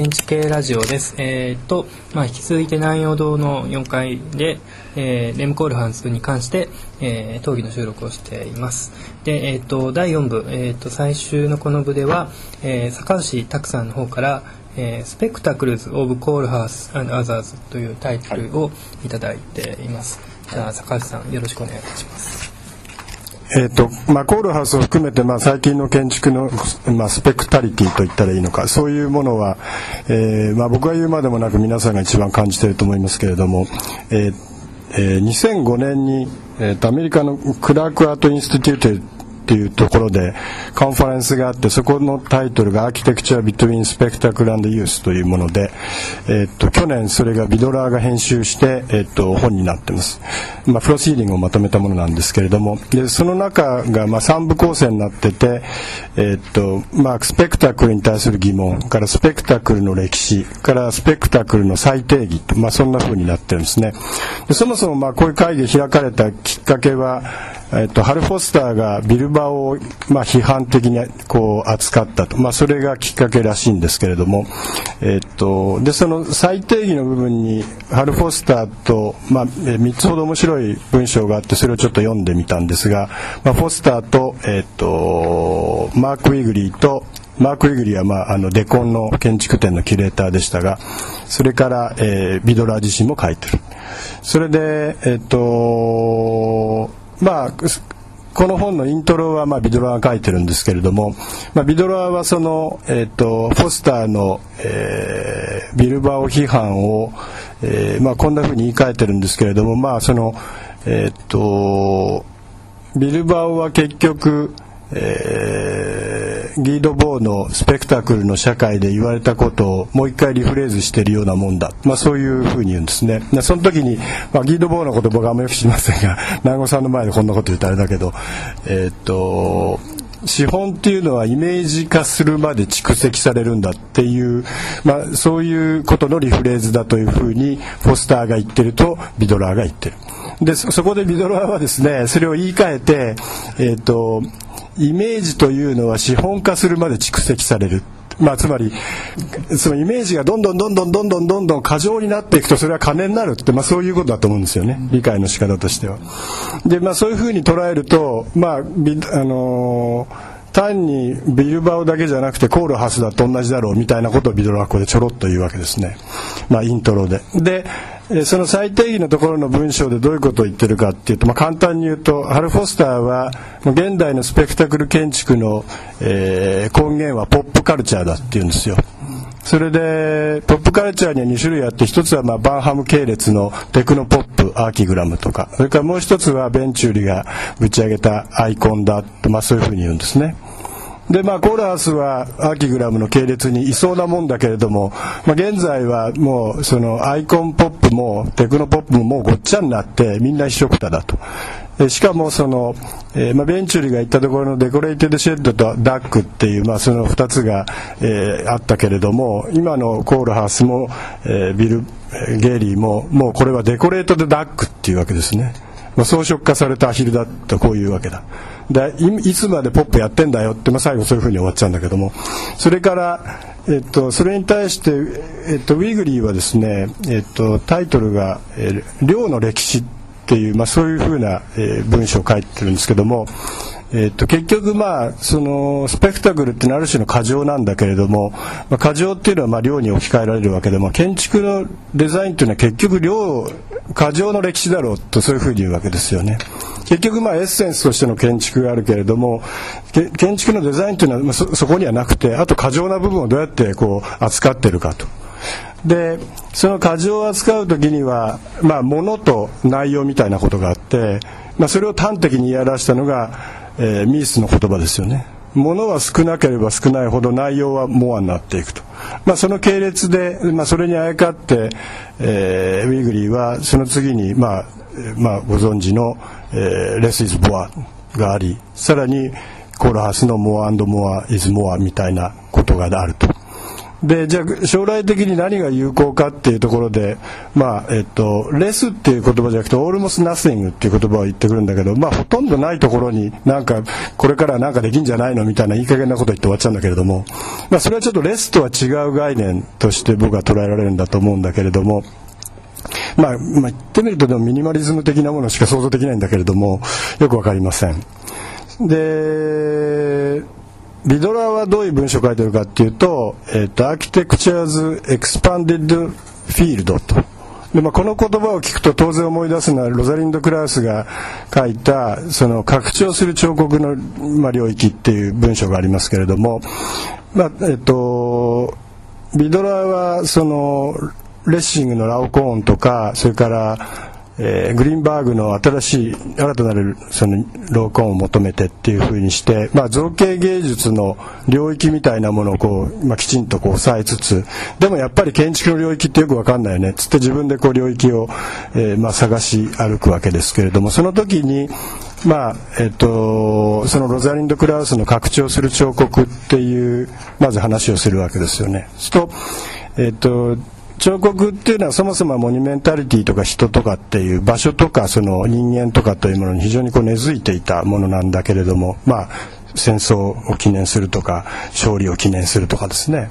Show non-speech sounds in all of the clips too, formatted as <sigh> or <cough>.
えっ、と、建築系ラジオです。えっ、と、まあ、引き続いて南陽堂の4階で、えー、レムコールハンスに関して、えー、討議の収録をしています。で、えっ、と、第4部、えっ、と、最終のこの部では、えー、坂橋拓さんの方から、えー、スペクタクルズ・オブ・コールハウス・アン・アザーズというタイトルをいただいています。はい、じゃあ、坂橋さん、よろしくお願いいたします。えーとまあ、コールハウスを含めて、まあ、最近の建築の、まあ、スペクタリティといったらいいのかそういうものは、えーまあ、僕が言うまでもなく皆さんが一番感じていると思いますけれども、えーえー、2005年に、えー、アメリカのクラークアート・インスティテュートっていうところでカンファレンスがあってそこのタイトルが「アーキテクチャ・ビトウィン・スペクタクル・ユース」というもので、え、っと去年それがビドラーが編集して、え、っと本になってます、まあ、プロシーディングをまとめたものなんですけれどもでその中がまあ3部構成になってて、え、っとまあ、スペクタクルに対する疑問からスペクタクルの歴史からスペクタクルの再定義と、まあ、そんな風になってるんですね。でそもそもまあこういう会議開かれたきっかけはえっと、ハル・フォスターがビルバを、まあ、批判的にこう扱ったと、まあ、それがきっかけらしいんですけれども、えっと、でその最定義の部分にハル・フォスターと、まあ、3つほど面白い文章があってそれをちょっと読んでみたんですが、まあ、フォスターと、えっと、マーク・ウィグリーとマーク・ウィグリーは、まあ、あのデコンの建築展のキュレーターでしたがそれから、えー、ビドラー自身も書いてる。それでえっとまあこの本のイントロはまあビドラーが書いてるんですけれども、まあ、ビドラーはその、えーと、フォスターの、えー、ビルバオ批判を、えーまあ、こんなふうに言い換えてるんですけれども、まあそのえーとビルバオは結局、えー、ギード・ボーのスペクタクルの社会で言われたことをもう一回リフレーズしてるようなもんだ、まあ、そういうふうに言うんですね。でその時に、まあ、ギード・ボーのこと僕はあんまよく知りませんが <laughs> 南郷さんの前でこんなこと言うとあれだけどえー、っと資本っていうのはイメージ化するまで蓄積されるんだっていう、まあ、そういうことのリフレーズだというふうにフォスターが言ってるとビドラーが言ってる。でそこでビドラーはですねそれを言い換えて、えーとイメージというのは資本化するまで蓄積される。まあ、つまりそのイメージがどんどんどんどんどんどんどんどん過剰になっていくとそれは金になるって、まあ、そういうことだと思うんですよね理解の仕方としては。で、まあ、そういうふうに捉えると、まああのー単にビルバオだけじゃなくてコールハスだと同じだろうみたいなことをビドラはここでちょろっと言うわけですね。まあイントロで。で、えその最低限のところの文章でどういうことを言ってるかっていうと、まあ、簡単に言うとハル・フォスターは現代のスペクタクル建築の、えー、根源はポップカルチャーだっていうんですよ。それでポップカルチャーには2種類あって一つはまあバンハム系列のテクノポップアーキグラムとかそれからもう一つはベンチューリがぶち上げたアイコンだと、まあ、そういうふうに言うんですね。でまあコーラースはアーキグラムの系列にいそうなもんだけれども、まあ、現在はもうそのアイコンポップもテクノポップももうごっちゃになってみんな一緒くただと。しかもその、えーまあ、ベンチュリが言ったところの decorated shed と duck っていう、まあ、その2つが、えー、あったけれども今のコールハースも、えー、ビルゲイリーももうこれは decorated duck っていうわけですね。まあ、装飾化されたアヒルだとこういうわけだでいつまでポップやってんだよって、まあ、最後そういうふうに終わっちゃうんだけどもそれから、えっと、それに対して、えっと、ウィグリーはですね、えっと、タイトルが「えー、寮の歴史」っていう、まあ、そういうふうな、えー、文章を書いてるんですけどもえー、と結局、まあ、そのスペクタクルってのはある種の過剰なんだけれども、まあ、過剰っていうのはまあ量に置き換えられるわけでも建築のデザインっていうのは結局量過剰の歴史だろうとそういうふうに言うわけですよね。結局まあエッセンスとしての建築があるけれども建築のデザインというのはそそこにはなくてあと過剰な部分をどうやってこう扱っているかと。でその過剰を扱う時には、まあ、物と内容みたいなことがあって、まあ、それを端的に言い表したのがえー、ミースの言葉ですよね。ものは少なければ少ないほど内容はモアになっていくと。まあ、その系列で、まあ、それにあやかって、えー、ウィグリーはその次に、まあまあ、ご存知の、えー、レス・イズ・ボアがありさらにコールハスのモアモア・イズ・モアみたいなことがあると。でじゃあ将来的に何が有効かっていうところで、まあえっと、レスっていう言葉じゃなくてオールモスナッシングっていう言葉を言ってくるんだけど、まあ、ほとんどないところになんかこれからなんかできんじゃないのみたいないい加減なこと言って終わっちゃうんだけれども、まあ、それはちょっとレスとは違う概念として僕は捉えられるんだと思うんだけれども。まあ、まあ、言ってみるとでもミニマリズム的なものしか想像できないんだけれどもよくわかりません。でビドラーはどういう文章を書いてるかっていうと、えっ、ー、と、 Architecture's Expanded Field と。で、まあ、この言葉を聞くと当然思い出すのはロザリンド・クラウスが書いたその拡張する彫刻の、まあ、領域っていう文章がありますけれども、まあえっ、と、ビドラーはそのレッシングのラオコーンとかそれからえー、グリーンバーグの新しい新たなるそのローコンを求めてっていうふうにして、まあ、造形芸術の領域みたいなものをこう、まあ、きちんとこう抑えつつでもやっぱり建築の領域ってよく分かんないよねつって自分でこう領域を、えー、まあ、探し歩くわけですけれどもその時にまあえっと、そのロザリンド・クラウスの拡張する彫刻っていうまず話をするわけですよね。すとえっと彫刻っていうのはそもそもモニュメンタリティとか人とかっていう場所とかその人間とかというものに非常にこう根付いていたものなんだけれどもまあ戦争を記念するとか勝利を記念するとかですね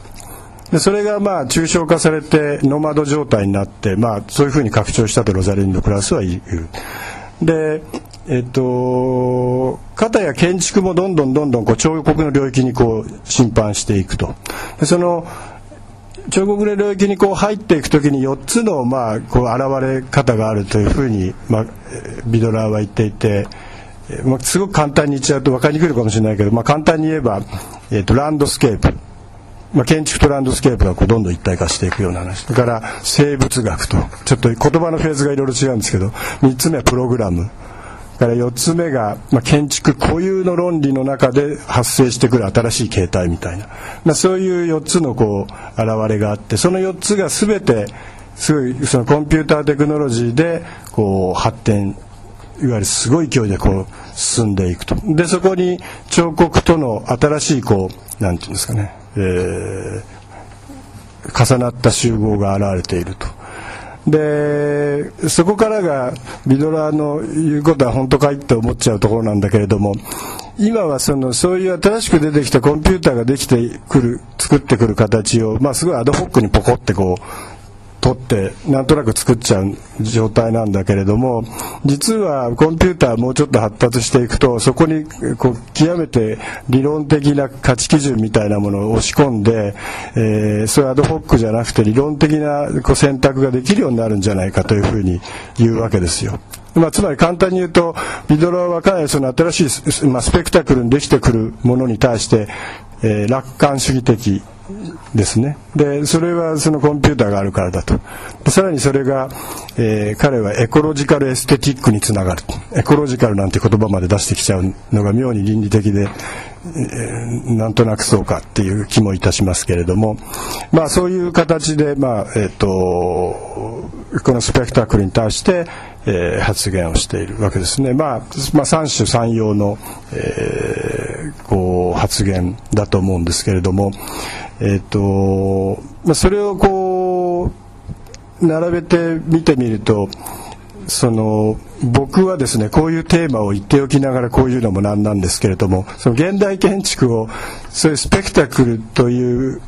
でそれがまあ抽象化されてノマド状態になって、まあ、そういうふうに拡張したとロザリンド・クラスは言う。でえっと、片や建築もどんどんどんどんこう彫刻の領域にこう侵犯していくと。でその彫刻の領域にこう入っていくときに4つのまあこう現れ方があるというふうに、まあ、ビドラーは言っていて、まあ、すごく簡単に言っちゃうと分かりにくいかもしれないけど、まあ、簡単に言えば、えー、とランドスケープ、まあ、建築とランドスケープがこうどんどん一体化していくような話。それから生物学とちょっと言葉のフェーズがいろいろ違うんですけど3つ目はプログラム。から4つ目が、まあ、建築固有の論理の中で発生してくる新しい形態みたいな、まあ、そういう4つのこう現れがあってその4つが全てすごいそのコンピューターテクノロジーでこう発展いわゆるすごい勢いでこう進んでいくとでそこに彫刻との新しいこうなんていうんですかね、えー、重なった集合が現れていると。でそこからがビドラーの言うことは本当かいって思っちゃうところなんだけれども今はそのそういう新しく出てきたコンピューターができてくる作ってくる形を、まあ、すごいアドホックにポコってこう取ってなんとなく作っちゃう状態なんだけれども実はコンピューターもうちょっと発達していくとそこにこう極めて理論的な価値基準みたいなものを押し込んで、えー、それアドホックじゃなくて理論的なこう選択ができるようになるんじゃないかというふうに言うわけですよ。まあ、つまり簡単に言うとビドロはかなりその新しい、まあ、スペクタクルにできてくるものに対して、えー、楽観主義的ですね。でそれはそのコンピューターがあるからだと。さらにそれが、えー、彼はエコロジカルエステティックにつながる。エコロジカルなんて言葉まで出してきちゃうのが妙に倫理的で、えー、なんとなくそうかっていう気もいたしますけれども。まあそういう形でまあえっ、ー、とこのスペクタクルに対して、えー、発言をしているわけですね。まあ、まあ、三種三様の、えー、こう発言だと思うんですけれども、えっ、ー、と、まあ、それをこう並べて見てみるとその僕はですねこういうテーマを言っておきながらこういうのもなんなんですけれどもその現代建築をそういうスペクタクルという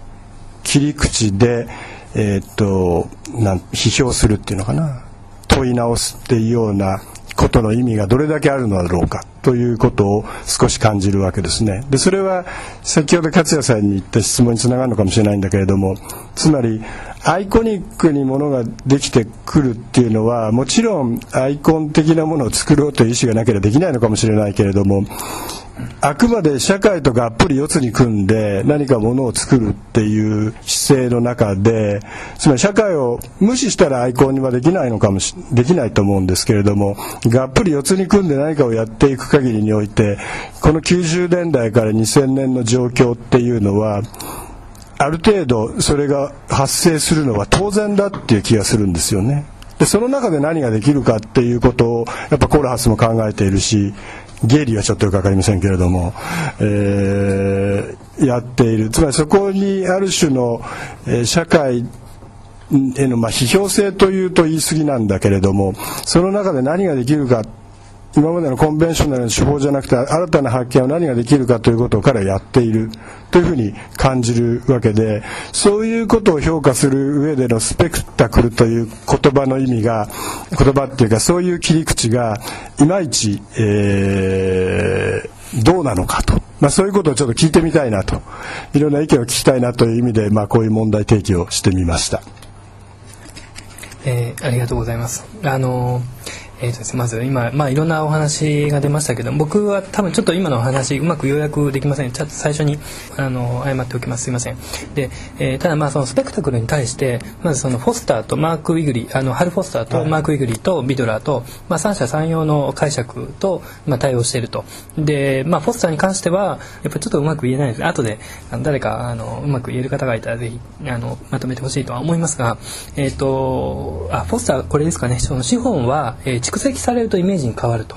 切り口で、えー、っとなん批評するっていうのかな問い直すっていうようなことの意味がどれだけあるのだろうかということを少し感じるわけですね。でそれは先ほど勝也さんに言った質問につながるのかもしれないんだけれどもつまりアイコニックにものができてくるっていうのはもちろんアイコン的なものを作ろうという意思がなければできないのかもしれないけれどもあくまで社会とがっぷり四つに組んで何かものを作るっていう姿勢の中でつまり社会を無視したらアイコンにはできないのかもしできないと思うんですけれどもがっぷり四つに組んで何かをやっていく限りにおいてこの90年代から2000年の状況っていうのはある程度それが発生するのは当然だっていう気がするんですよね。でその中で何ができるかっていうことをやっぱコールハスも考えているしゲイリーはちょっとよく分かりませんけれども、えーやっている。つまりそこにある種の、えー、社会へのまあ批評性というと言い過ぎなんだけれどもその中で何ができるか今までのコンベンショナルな手法じゃなくて新たな発見を何ができるかということを彼はやっているというふうに感じるわけでそういうことを評価する上でのスペクタクルという言葉の意味が言葉っていうかそういう切り口がいまいち、えー、どうなのかと。まあ、そういうことをちょっと聞いてみたいなといろんな意見を聞きたいなという意味で、まあ、こういう問題提起をしてみました。えー、ありがとうございます。あのーえーとですね、まず今、まあ、いろんなお話が出ましたけど僕は多分ちょっと今のお話うまく要約できません。ちょっと最初にあの謝っておきます。すいません。で、えー、ただまあそのスペクタクルに対してまずそのフォスターとマーク・ウィグリーあのハル・フォスターとマーク・ウィグリーとビドラーと、まあ、三者三様の解釈と、まあ、対応していると。で、まあ、フォスターに関してはやっぱりちょっとうまく言えないです。後であの誰かあのうまく言える方がいたらぜひあのまとめてほしいとは思いますが、えーと、あフォスターこれですかね。その資本は、えー、蓄積されるとイメージに変わると。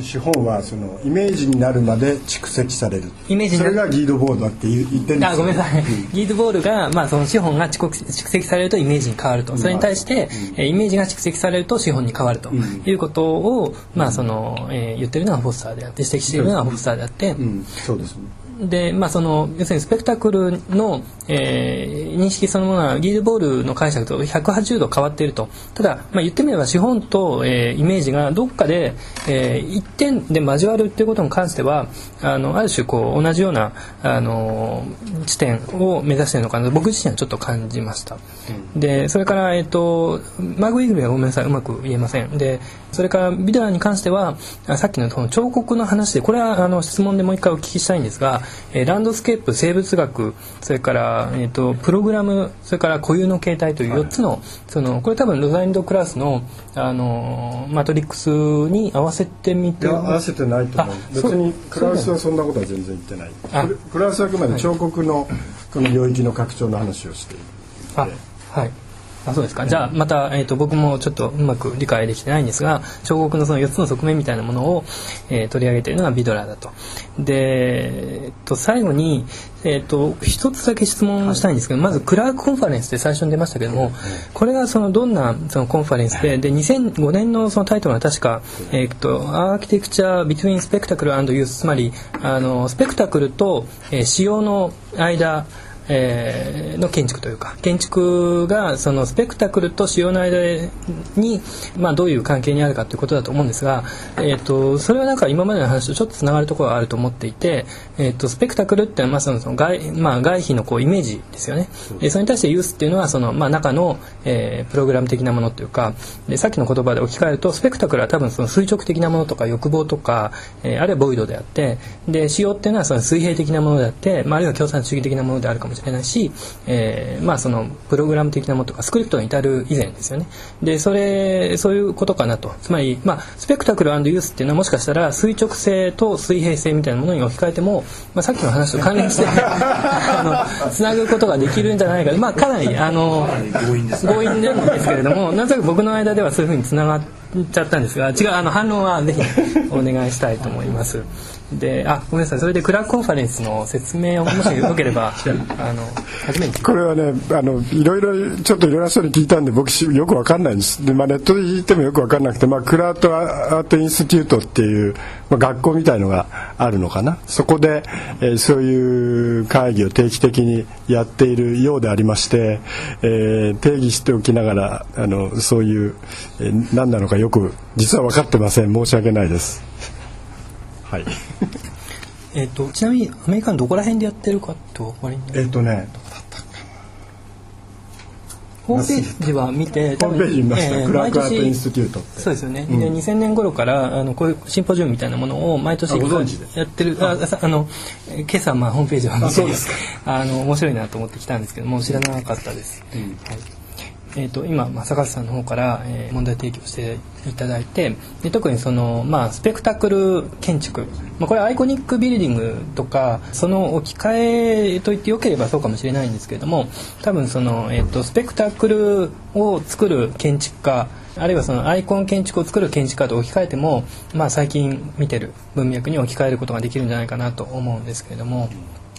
資本はそのイメージになるまで蓄積される。イメージそれがギードボールだって言ってるんですあごめんなさい、ギードボールが、まあ、その資本が蓄積されるとイメージに変わると、それに対して、うん、イメージが蓄積されると資本に変わるということを、まあそのえー、言ってるのはフォスターであって指摘しているのはフォスターであって、うん、そうですねで、まあ、その要するにスペクタクルの、えー、認識そのものはギールボールの解釈と180度変わっていると。ただ、まあ、言ってみれば資本と、えー、イメージがどっかで、えー、一点で交わるっていうことに関してはあのある種こう同じようなあの地点を目指しているのかな僕自身はちょっと感じました、うん、でそれから、えーと、マグイーグルはごめんなさいうまく言えません。でそれからビデオに関してはさっきのその彫刻の話でこれはあの質問でもう一回お聞きしたいんですがえー、ランドスケープ生物学それから、えーと、プログラムそれから固有の形態という4つのはい、そのこれ多分ロザリンドクラウスのあのマトリックスに合わせてみて合わせてないと思う。別にクラウスはそんなことは全然言ってない。クラウスはあくまで彫刻の、この領域の拡張の話をしている。あはいあそうですか。じゃあまた、えーと、僕もちょっとうまく理解できてないんですが彫刻のその4つの側面みたいなものを、えー、取り上げているのがビドラーだと。で、えー、と最後に、えーと、一つだけ質問したいんですけど、まずクラークコンファレンスって最初に出ましたけども、これがそのどんなそのコンファレンスでで2005年のそのタイトルは確か、えーと「アーキテクチャー・ビトゥイン・スペクタクル・アンド・ユース」つまりあのスペクタクルと、えー、使用の間えー、の建築というか建築がそのスペクタクルと使用の間に、まあ、どういう関係にあるかということだと思うんですが、えーと、それはなんか今までの話とちょっとつながるところがあると思っていて、えーと、スペクタクルってまあそのその外,、まあ、外皮のこうイメージですよね。でそれに対してユースっていうのはその、まあ、中の、えー、プログラム的なものというかでさっきの言葉で置き換えるとスペクタクルは多分その垂直的なものとか欲望とか、えー、あるいはボイドであってで使用っていうのはその水平的なものであって、まあ、あるいは共産主義的なものであるかもしれないし、えー、まあそのプログラム的なものとかスクリプトに至る以前ですよね。でそれそういうことかなと。つまり、まあ、スペクタクルユースっていうのはもしかしたら垂直性と水平性みたいなものに置き換えても、まあ、さっきの話と関連して <laughs> あのつなぐことができるんじゃないか、まあ、かなりあの強引なんですけれどもなんとなく僕の間ではそういうふうにつながっちゃったんですが違うあの反論はぜひお願いしたいと思います。であごめんなさい。それでクラークコンファレンスの説明をもしよければ <laughs> あの初めて。これはねあのいろいろちょっといろんな人に聞いたんで僕よくわかんないんです。で、まあ、ネットで聞いてもよくわかんなくて、まあ、クラークアートインスティテュートっていう、まあ、学校みたいのがあるのかな。そこで、えー、そういう会議を定期的にやっているようでありまして、えー、提起しておきながらあのそういう、えー、何なのかよく実は分かってません。申し訳ないです。はい。<laughs> えっとちなみにアメリカのどこら辺でやってるかって分かりえっとね。ホームページは見て、ホームページ見ました、えー、クラークアートインスティテュートそうですよね、うん、で2000年頃からあのこういうシンポジウムみたいなものを毎年やってる。ああ。の今朝まあホームページを見て <laughs> あの面白いなと思ってきたんですけども知らなかったです、うん、はいえーと、今、まあ、坂さんの方から、えー、問題提起をしていただいてで特にその、まあ、スペクタクル建築、まあ、これアイコニックビルディングとかその置き換えと言ってよければそうかもしれないんですけれども多分その、えーと、スペクタクルを作る建築家あるいはそのアイコン建築を作る建築家と置き換えても、まあ、最近見てる文脈に置き換えることができるんじゃないかなと思うんですけれども。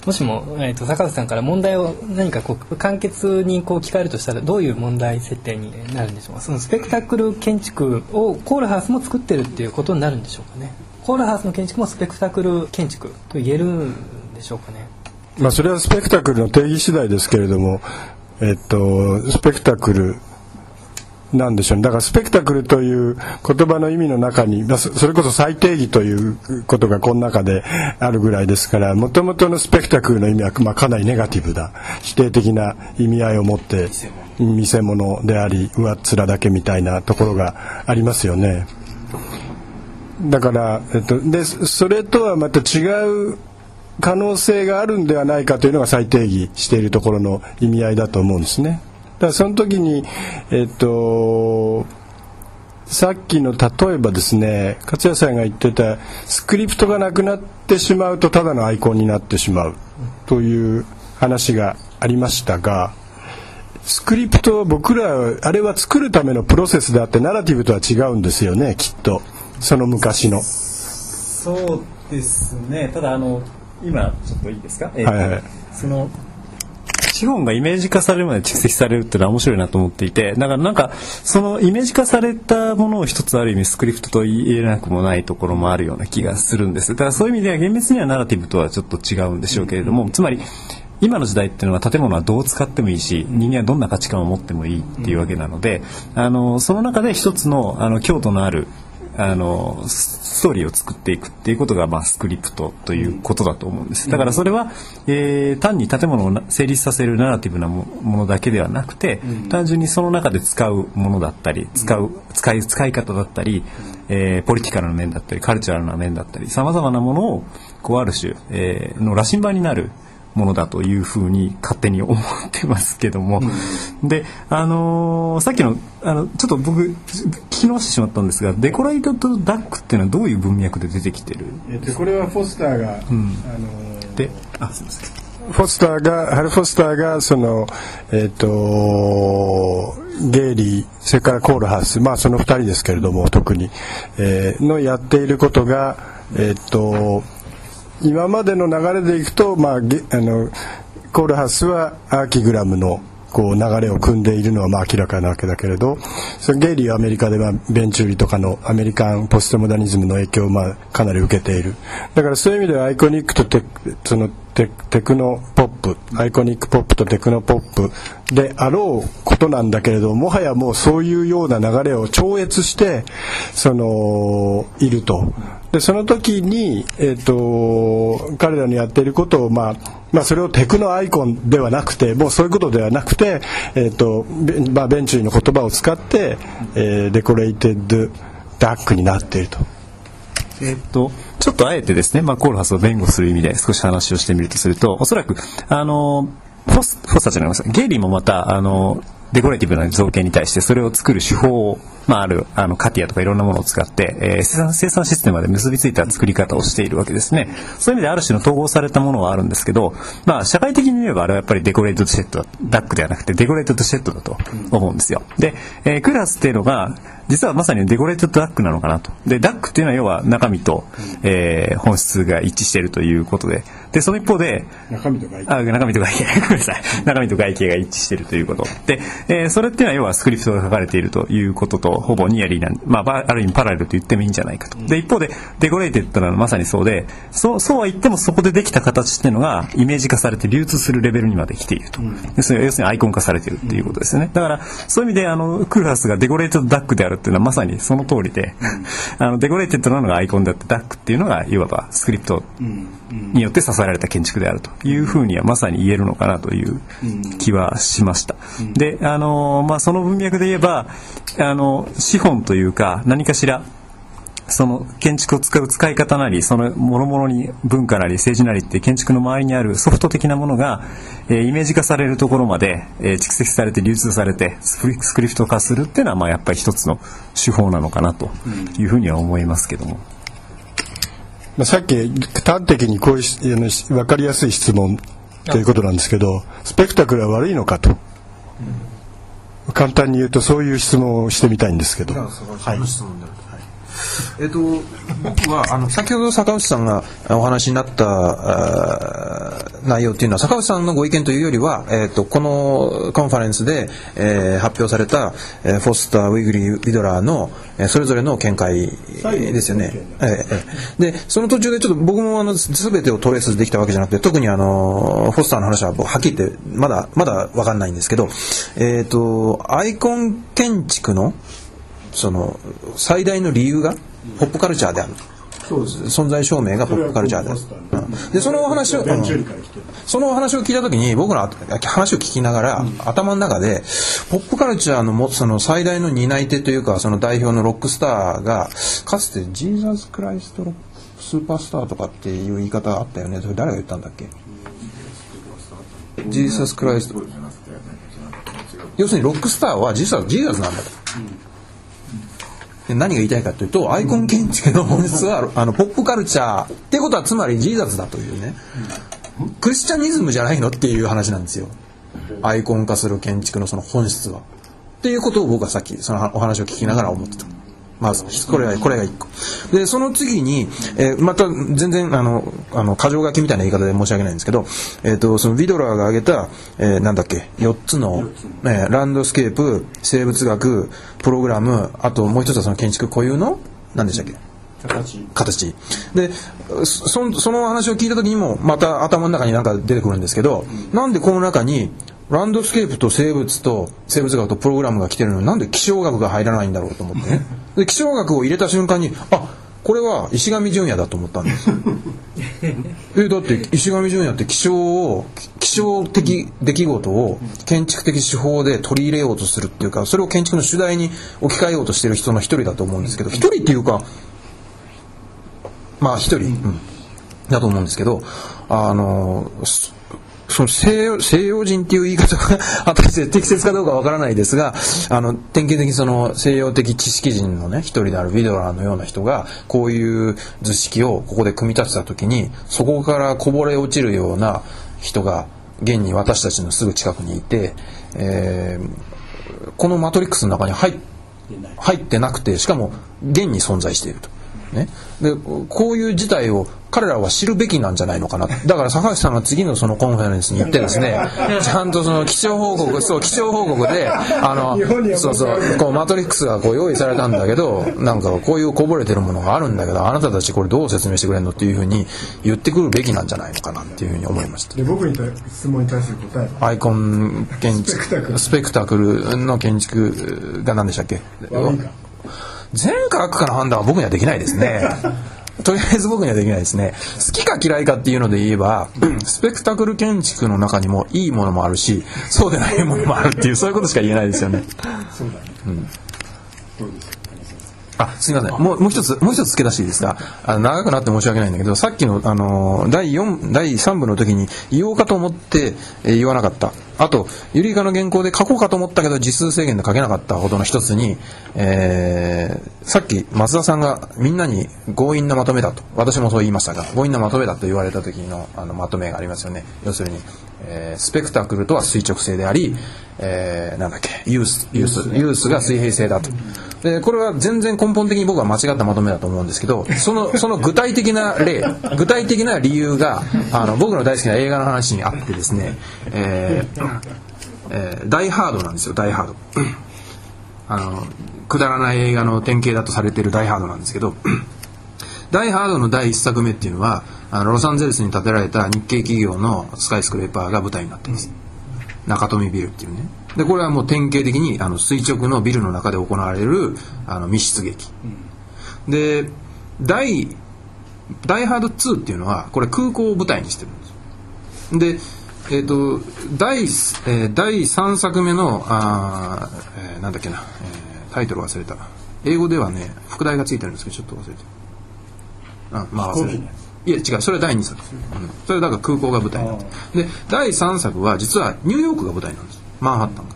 もしも、えーと、坂口さんから問題を何かこう簡潔にこう聞かれるとしたらどういう問題設定になるんでしょうか？そのスペクタクル建築をコールハウスも作ってるっていうことになるんでしょうかね？コールハウスの建築もスペクタクル建築と言えるんでしょうかね？まあそれはスペクタクルの定義次第ですけれどもえっとスペクタクルなんでしょうね。だからスペクタクルという言葉の意味の中に、それこそ最定義ということがこの中であるぐらいですから、もともとのスペクタクルの意味は、まあ、かなりネガティブだ。否定的な意味合いを持って、見せ物であり、上っ面だけみたいなところがありますよね。だから、えっと、で、それとはまた違う可能性があるんではないかというのが再定義しているところの意味合いだと思うんですね。だその時に、えっと、さっきの例えばですね勝谷さんが言ってたスクリプトがなくなってしまうとただのアイコンになってしまうという話がありましたがスクリプト僕らあれは作るためのプロセスであってナラティブとは違うんですよねきっと。その昔の。そうですね。ただあの今ちょっといいですか、えー、はいはい、その資本がイメージ化されるまで蓄積されるっていうのは面白いなと思っていてだからなんかそのイメージ化されたものを一つある意味スクリプトと言えなくもないところもあるような気がするんです。だからそういう意味では厳密にはナラティブとはちょっと違うんでしょうけれども、つまり今の時代っていうのは建物はどう使ってもいいし人間はどんな価値観を持ってもいいっていうわけなので、あのその中で一つのあの強度のあるあのストーリーを作っていくっていうことが、まあ、スクリプトということだと思うんです。だからそれは、えー、単に建物を成立させるナラティブなものだけではなくて、単純にその中で使うものだったり使う使い使い方だったり、えー、ポリティカルな面だったりカルチャルな面だったりさまざまなものをこうある種、えー、の羅針盤になるものだというふうに勝手に思ってますけども、うん、で、あのー、さっきのあのちょっと僕聞き直してしまったんですがデコレイトとダックっていうのはどういう文脈で出てきてる？えっとこれはフォスターが、うん、あのー、であすみません。フォスターがハル・フォスターがそのえっ、ー、とゲイリーそれからコールハウスまあその2人ですけれども特に、えー、のやっていることがえっ、ー、と今までの流れでいくと、まあ、あのコールハスはアーキグラムのこう流れを組んでいるのはまあ明らかなわけだけれどそのゲイリーはアメリカではベンチューリとかのアメリカンポストモダニズムの影響をまあかなり受けている。だからそういう意味ではアイコニックとテそのテテクノポップアイコニックポップとテクノポップであろうことなんだけれどもはやもうそういうような流れを超越してそのいると。でその時に、えーと、彼らのやっていることを、まあまあ、それを techno icon ではなくてもうそういうことではなくて、えーとまあ、ベンチュリーの言葉を使って、えー、 decorated duck になっていると。えっと、ちょっとあえてですね、まあ、コールハスを弁護する意味で少し話をしてみるとすると、おそらく、あの、フォス、フォスタじゃないですゲイリーもまた、あの、デコレーティブな造形に対してそれを作る手法を、まあ、あるあのカティアとかいろんなものを使って、えー、生産生産システムまで結びついた作り方をしているわけですね。そういう意味である種の統合されたものはあるんですけど、まあ、社会的に言えばあれはやっぱりデコレートシェットダックではなくてデコレートシェットだと思うんですよ。で、えー、クラスっていうのが実はまさにデコレートダックなのかなと。でダックっていうのは要は中身と、えー、本質が一致しているということで。でその一方で中身と外形あ中身と外形 <laughs> ごめんなさい。中身と外形が一致しているということ。で、えー、それっていうのは要はスクリプトが書かれているということとほぼ nearly な、まあ、ある意味パラレルと言ってもいいんじゃないかと。で一方で decorated なのはまさにそうでそうそうは言ってもそこでできた形っていうのがイメージ化されて流通するレベルにまで来ていると、うん、要するにアイコン化されているっていうことですよねだからそういう意味であのクーラスが decorate duck であるっていうのはまさにその通りで、あの decorated なのがアイコンであって duck っていうのがいわばスクリプトによって支えられた建築であるというふうにはまさに言えるのかなという気はしました。で、あのまあ、その文脈で言えばあの資本というか何かしらその建築を使う使い方なりその諸々に文化なり政治なりって建築の周りにあるソフト的なものが、えー、イメージ化されるところまで、えー、蓄積されて流通されてスクリプト化するっていうのはまあやっぱり一つの手法なのかなというふうには思いますけども。まあ、さっき端的にこういう分かりやすい質問ということなんですけどスペクタクルは悪いのかと、簡単に言うとそういう質問をしてみたいんですけど。はいえっと、僕はあの先ほど坂内さんがお話になった内容っていうのは坂内さんのご意見というよりは、えっと、このコンファレンスで、えー、発表された、えー、フォスターウィグリーウィドラーの、えー、それぞれの見解ですよね。えー、でその途中でちょっと僕もあの全てをトレースできたわけじゃなくて特にあのフォスターの話ははっきり言ってまだまだ分かんないんですけど、えっとアイコン建築のその最大の理由がポップカルチャーである。存在証明がポップカルチャーである。でそのお話を、うん、そのお話を聞いた時に僕の話を聞きながら、うん、頭の中でポップカルチャーのもその最大の担い手というかその代表のロックスターがかつてジーザス・クライスト・スーパースターとかっていう言い方あったよね。それ誰が言ったんだっけ？ジーザス・クライスト要するにロックスターは実はジーザスなんだと。何が言いたいかというとアイコン建築の本質はあのポップカルチャーってことはつまりジーザスだというねクリスチャニズムじゃないのっていう話なんですよアイコン化する建築のその本質は。っていうことを僕はさっきそのお話を聞きながら思ってた。まずこれがこれが1個。でその次に、えー、また全然あのあの箇条書きみたいな言い方で申し訳ないんですけど、えーと、そのビドラーが挙げた、えー、なんだっけ4つの、えー、ランドスケープ生物学プログラムあともう一つはその建築固有の何でしたっけ？形。でそその話を聞いた時にもまた頭の中に何か出てくるんですけど、うん、なんでこの中にランドスケープと生物と生物学とプログラムが来てるのになんで気象学が入らないんだろうと思ってね。<laughs> で気象学を入れた瞬間にあこれは石上純也だと思ったんです <laughs> えだって石上純也って気象を気象的出来事を建築的手法で取り入れようとするっていうかそれを建築の主題に置き換えようとしてる人の一人だと思うんですけど一人っていうかまあ一人、うん、だと思うんですけどあのその西洋西洋人っていう言い方が果たして適切かどうかわからないですがあの典型的にその西洋的知識人のね一人であるビドラーのような人がこういう図式をここで組み立てた時にそこからこぼれ落ちるような人が現に私たちのすぐ近くにいて、えー、このマトリックスの中に入入ってなくてしかも現に存在していると。ね、でこういう事態を彼らは知るべきなんじゃないのかな。だから坂口さんは次のそのコンファレンスに行ってですね <laughs> ちゃんとその気象報告そう気象報告であのそうそうこうマトリックスがこう用意されたんだけどなんかこういうこぼれてるものがあるんだけどあなたたちこれどう説明してくれるのっていうふうに言ってくるべきなんじゃないのかなっていうふうに思いました。で僕に質問に対する答えアイコン建築スペクタクル。の建築が何でしたっけ？全科学科の判断は僕にはできないですね。<laughs> とりあえず僕にはできないですね。好きか嫌いかっていうので言えばスペクタクル建築の中にもいいものもあるしそうでないものもあるっていうそういうことしか言えないですよね。そうだね、うん。あすみません。もうもう一つもう一つ付け出していいですか？あの長くなって申し訳ないんだけどさっきのあの第4第3部の時に言おうかと思って、えー、言わなかったあとユリカの原稿で書こうかと思ったけど字数制限で書けなかったほどの一つに、えー、さっき松田さんがみんなに強引なまとめだと。私もそう言いましたが強引なまとめだと言われた時のあのまとめがありますよね。要するに、えー、スペクタクルとは垂直性であり、えー、なんだっけユースユースユースが水平性だと。でこれは全然根本的に僕は間違ったまとめだと思うんですけどそのその具体的な例具体的な理由があの僕の大好きな映画の話にあってですね、えーえー、ダイハードなんですよダイハード。あのくだらない映画の典型だとされているダイハードなんですけどダイハードの第1作目っていうのはあのロサンゼルスに建てられた日系企業のスカイスクレーパーが舞台になってます中富ビルっていうね。でこれはもう典型的にあの垂直のビルの中で行われるあの密室劇、うん、でダイダイハード2っていうのはこれ空港を舞台にしてるんですでえーと、第えー、第3作目のあ、えー、なんだっけな、えー、タイトル忘れた。英語ではね副題がついてるんですけどちょっと忘れて。あまあ忘れていや違う。それは第2作、うん、それだから空港が舞台なんです。で第3作は実はニューヨークが舞台なんです。マンハッタンが、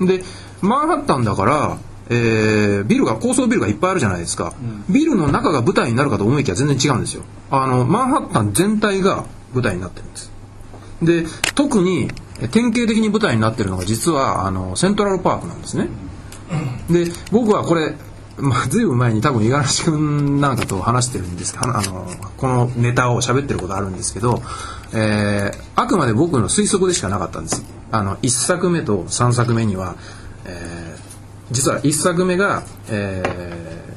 うん、でマンハッタンだからえー、ビルが高層ビルがいっぱいあるじゃないですか、うん、ビルの中が舞台になるかと思いきや全然違うんですよ。あのマンハッタン全体が舞台になってるんです。で特に典型的に舞台になってるのが実はあのセントラルパークなんですね。で僕はこれまあ、ずいぶん前に多分五十嵐君なんかと話してるんですけどあのこのネタを喋ってることあるんですけど、えー、あくまで僕の推測でしかなかったんです。あの1作目と3作目には、えー、実は1作目が、え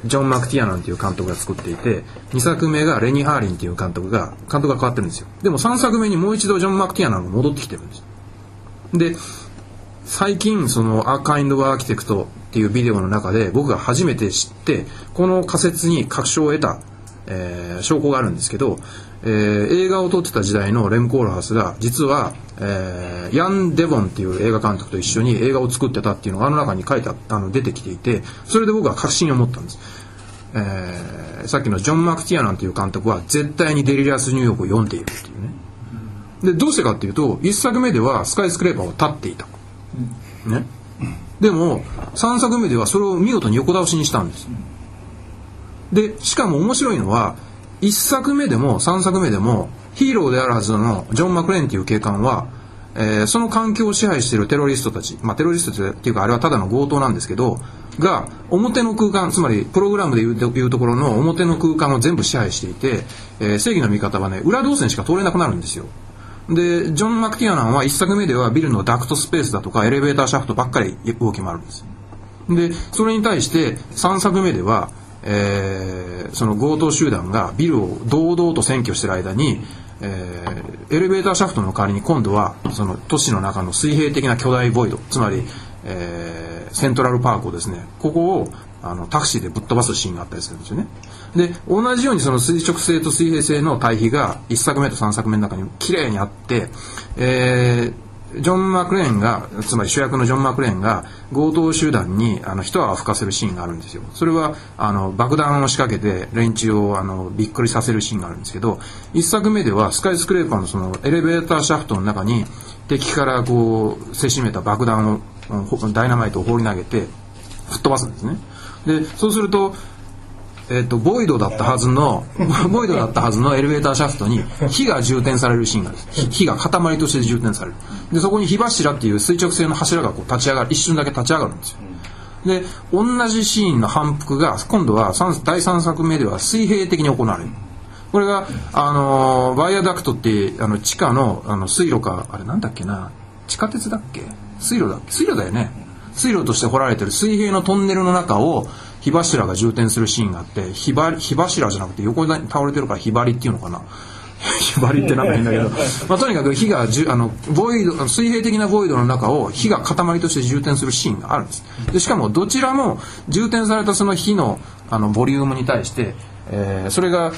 ー、ジョン・マクティアナンっていう監督が作っていて2作目がレニー・ハーリンっていう監督が監督が変わってるんですよ。でも3作目にもう一度ジョン・マクティアナンが戻ってきてるんです。で最近そのアーカインド・アーキテクトっていうビデオの中で僕が初めて知ってこの仮説に確証を得た、えー、証拠があるんですけど、えー、映画を撮ってた時代のレム・コールハスが実は、えー、ヤン・デボンっていう映画監督と一緒に映画を作ってたっていうのがあの中に書いてあの出てきていてそれで僕は確信を持ったんです。えー、さっきのジョン・マクティアナンていう監督は絶対にデリリアス・ニューヨークを読んでいるっていうね。でどうしてかっていうと1作目ではスカイスクレーパーを立っていた。ね、でも3作目ではそれを見事に横倒しにしたんです。でしかも面白いのは1作目でも3作目でもヒーローであるはずのジョン・マクレーンっていう警官は、えー、その環境を支配しているテロリストたち、まあ、テロリストっていうかあれはただの強盗なんですけどが表の空間つまりプログラムでいうところの表の空間を全部支配していて、えー、正義の味方はね裏動線しか通れなくなるんですよ。でジョン・マクティアナンは1作目ではビルのダクトスペースだとかエレベーターシャフトばっかり動き回るんですでそれに対して3作目では、えー、その強盗集団がビルを堂々と占拠してる間に、えー、エレベーターシャフトの代わりに今度はその都市の中の水平的な巨大ボイドつまり、えー、セントラルパークをですねここをあのタクシーでぶっ飛ばすシーンがあったりするんですよね。で同じようにその垂直性と水平性の対比が1作目と3作目の中に綺麗にあって、えー、ジョン・マクレーンがつまり主役のジョン・マクレーンが強盗集団にあの一泡吹かせるシーンがあるんですよそれはあの爆弾を仕掛けて連中をあのびっくりさせるシーンがあるんですけど1作目ではスカイスクレーパーのそのエレベーターシャフトの中に敵からこうせしめた爆弾をダイナマイトを放り投げて吹っ飛ばすんですねでそうするとえっと、ボイドだったはずの、<laughs> ボイドだったはずのエレベーターシャフトに火が充填されるシーンがある火が塊として充填される。で、そこに火柱っていう垂直性の柱がこう立ち上がる、一瞬だけ立ち上がるんですよ。で、同じシーンの反復が、今度は第3作目では水平的に行われる。これが、あのバイアダクトってあの地下のあの水路か、あれなんだっけな、地下鉄だっけ？水路だっけ？水路だよね。水路として掘られてる水平のトンネルの中を火柱が充填するシーンがあって火火柱じゃなくて横に倒れてるから火張りっていうのかな？<laughs> 火張りってなんかいいんだけど、<laughs> まあ、とにかく火がじゅあのボイド水平的なボイドの中を火が塊として充填するシーンがあるんです。でしかもどちらも充填されたその火のあのボリュームに対して、えー、それが、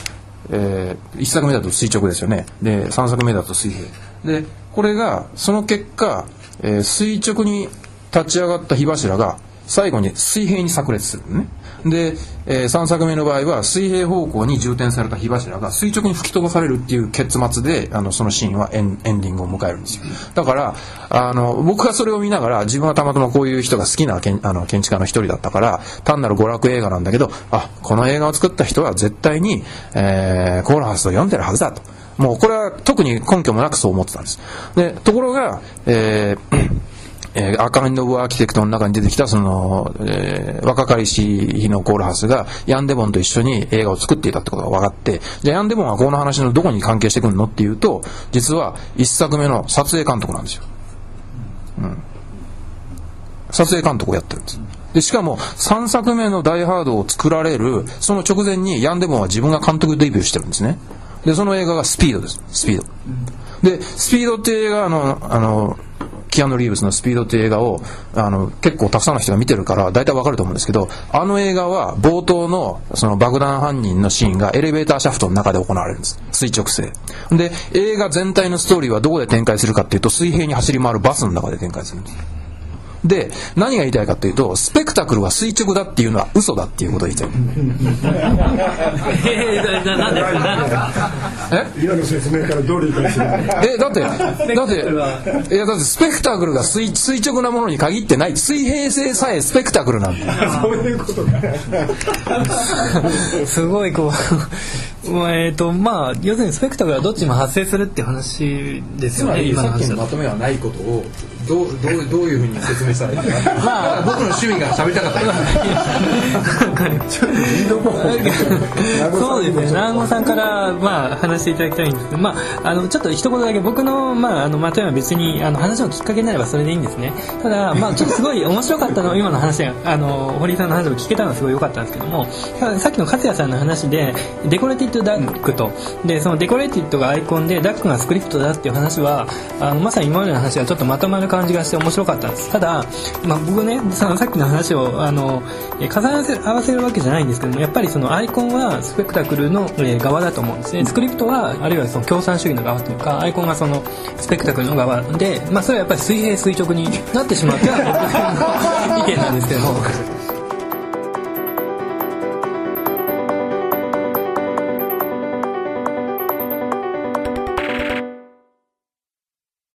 えー、1作目だと垂直ですよね。で3作目だと水平。でこれがその結果、えー、垂直に立ち上がった火柱が最後に水平に炸裂するね。で、えー、3作目の場合は水平方向に充填された火柱が垂直に吹き飛ばされるっていう結末であのそのシーンはエンエンディングを迎えるんですよ。だからあの僕はそれを見ながら自分はたまたまこういう人が好きなけんあの建築家の一人だったから単なる娯楽映画なんだけどあこの映画を作った人は絶対に、えー、コーラハスを読んでるはずだと。もうこれは特に根拠もなくそう思ってたんです。でところが、えーえー、アカンド・オブ・アーキテクトの中に出てきたその、えー、若かりし日のコールハスがヤン・デボンと一緒に映画を作っていたってことが分かってじゃあヤン・デボンはこの話のどこに関係してくるのっていうと実は1作目の撮影監督なんですよ、うん、撮影監督をやってるんです。でしかも3作目の「ダイ・ハード」を作られるその直前にヤン・デボンは自分が監督デビューしてるんですね。でその映画が「スピード」です。スピード。でスピードっていう映画のあのキアヌ・リーブスの「スピード」っていう映画をあの結構たくさんの人が見てるから大体わかると思うんですけどあの映画は冒頭のその爆弾犯人のシーンがエレベーターシャフトの中で行われるんです。垂直性。で映画全体のストーリーはどこで展開するかっていうと水平に走り回るバスの中で展開するんです。で何が言いたいかというとスペクタクルは垂直だっていうのは嘘だっていうことを言いたい。えー、なんですかなんですか？え？今の説明からどう理解するえだってだっていやだってスペクタクルが垂垂直なものに限ってない。水平性さえスペクタクルなんだ。そういうことか。すごいこうまあえっ、ー、とまあ要するにスペクタクルはどっちも発生するっていう話ですよね今の話まとめはないことをどうどうどういうふうに説明したらいいか？な、まあ、僕の趣味が喋りたかったそうですね南郷さんから、まあ、話していただきたいんですけど、まあ、あのちょっと一言だけ僕の,、まあ、あのまとめは別にあの話のきっかけになればそれでいいんですねただ、まあ、ちょっとすごい面白かったの今の話あの堀井さんの話を聞けたのはすごい良かったんですけどもさっきの勝也さんの話でデコレティッドダックとでそのデコレティッドがアイコンでダックがスクリプトだっていう話はあのまさに今までの話がちょっとまとまる感じがして面白かったんです。ただ、まあ、僕ねさっきの話をあのえ重ね合わせ合わせるわけじゃないんですけどもやっぱりそのアイコンはスペクタクルの、えー側だと思うんですね。スクリプトはあるいはその共産主義の側というかアイコンがそのスペクタクルの側で、まあ、それはやっぱり水平垂直になってしまうというのは僕の意見なんですけども <laughs>